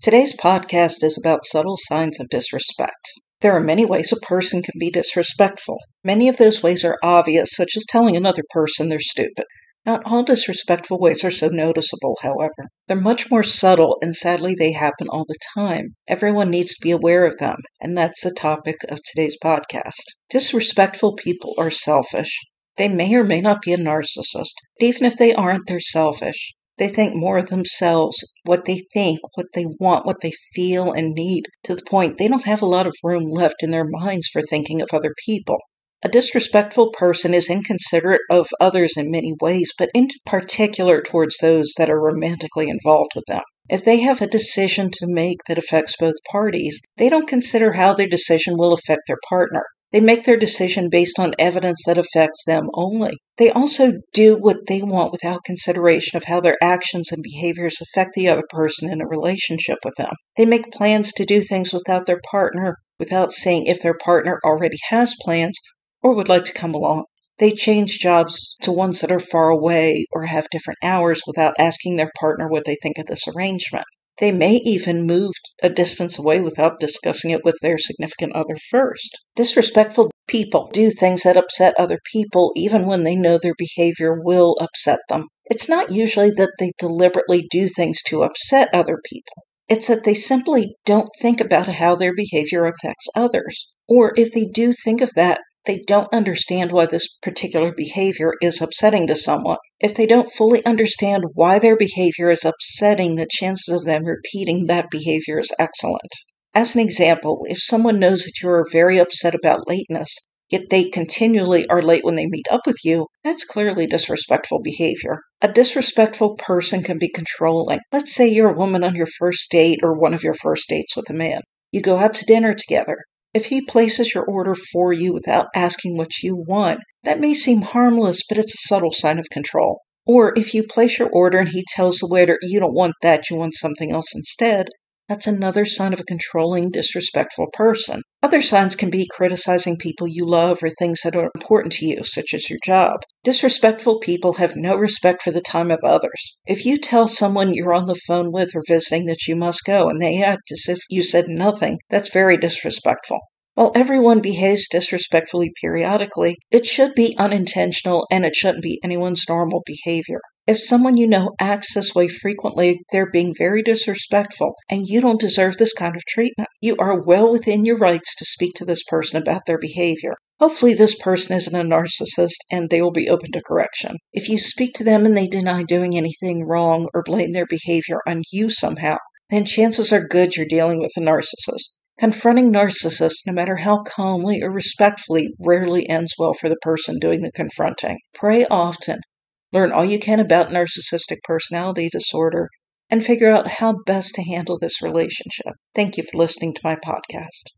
Today's podcast is about subtle signs of disrespect. There are many ways a person can be disrespectful. Many of those ways are obvious, such as telling another person they're stupid. Not all disrespectful ways are so noticeable, however. They're much more subtle, and sadly, they happen all the time. Everyone needs to be aware of them, and that's the topic of today's podcast. Disrespectful people are selfish. They may or may not be a narcissist, but even if they aren't, they're selfish. They think more of themselves, what they think, what they want, what they feel and need, to the point they don't have a lot of room left in their minds for thinking of other people. A disrespectful person is inconsiderate of others in many ways, but in particular towards those that are romantically involved with them. If they have a decision to make that affects both parties, they don't consider how their decision will affect their partner. They make their decision based on evidence that affects them only. They also do what they want without consideration of how their actions and behaviors affect the other person in a relationship with them. They make plans to do things without their partner, without seeing if their partner already has plans or would like to come along. They change jobs to ones that are far away or have different hours without asking their partner what they think of this arrangement. They may even move a distance away without discussing it with their significant other first. Disrespectful people do things that upset other people even when they know their behavior will upset them. It's not usually that they deliberately do things to upset other people. It's that they simply don't think about how their behavior affects others. Or if they do think of that, they don't understand why this particular behavior is upsetting to someone. If they don't fully understand why their behavior is upsetting, the chances of them repeating that behavior is excellent. As an example, if someone knows that you are very upset about lateness, yet they continually are late when they meet up with you, that's clearly disrespectful behavior. A disrespectful person can be controlling. Let's say you're a woman on your first date or one of your first dates with a man. You go out to dinner together. If he places your order for you without asking what you want, that may seem harmless, but it's a subtle sign of control. Or if you place your order and he tells the waiter you don't want that, you want something else instead, that's another sign of a controlling, disrespectful person. Other signs can be criticizing people you love or things that are important to you, such as your job. Disrespectful people have no respect for the time of others. If you tell someone you're on the phone with or visiting that you must go and they act as if you said nothing, that's very disrespectful. While everyone behaves disrespectfully periodically, it should be unintentional and it shouldn't be anyone's normal behavior. If someone you know acts this way frequently, they're being very disrespectful, and you don't deserve this kind of treatment. You are well within your rights to speak to this person about their behavior. Hopefully, this person isn't a narcissist and they will be open to correction. If you speak to them and they deny doing anything wrong or blame their behavior on you somehow, then chances are good you're dealing with a narcissist. Confronting narcissists, no matter how calmly or respectfully, rarely ends well for the person doing the confronting. Pray often Learn all you can about narcissistic personality disorder and figure out how best to handle this relationship. Thank you for listening to my podcast.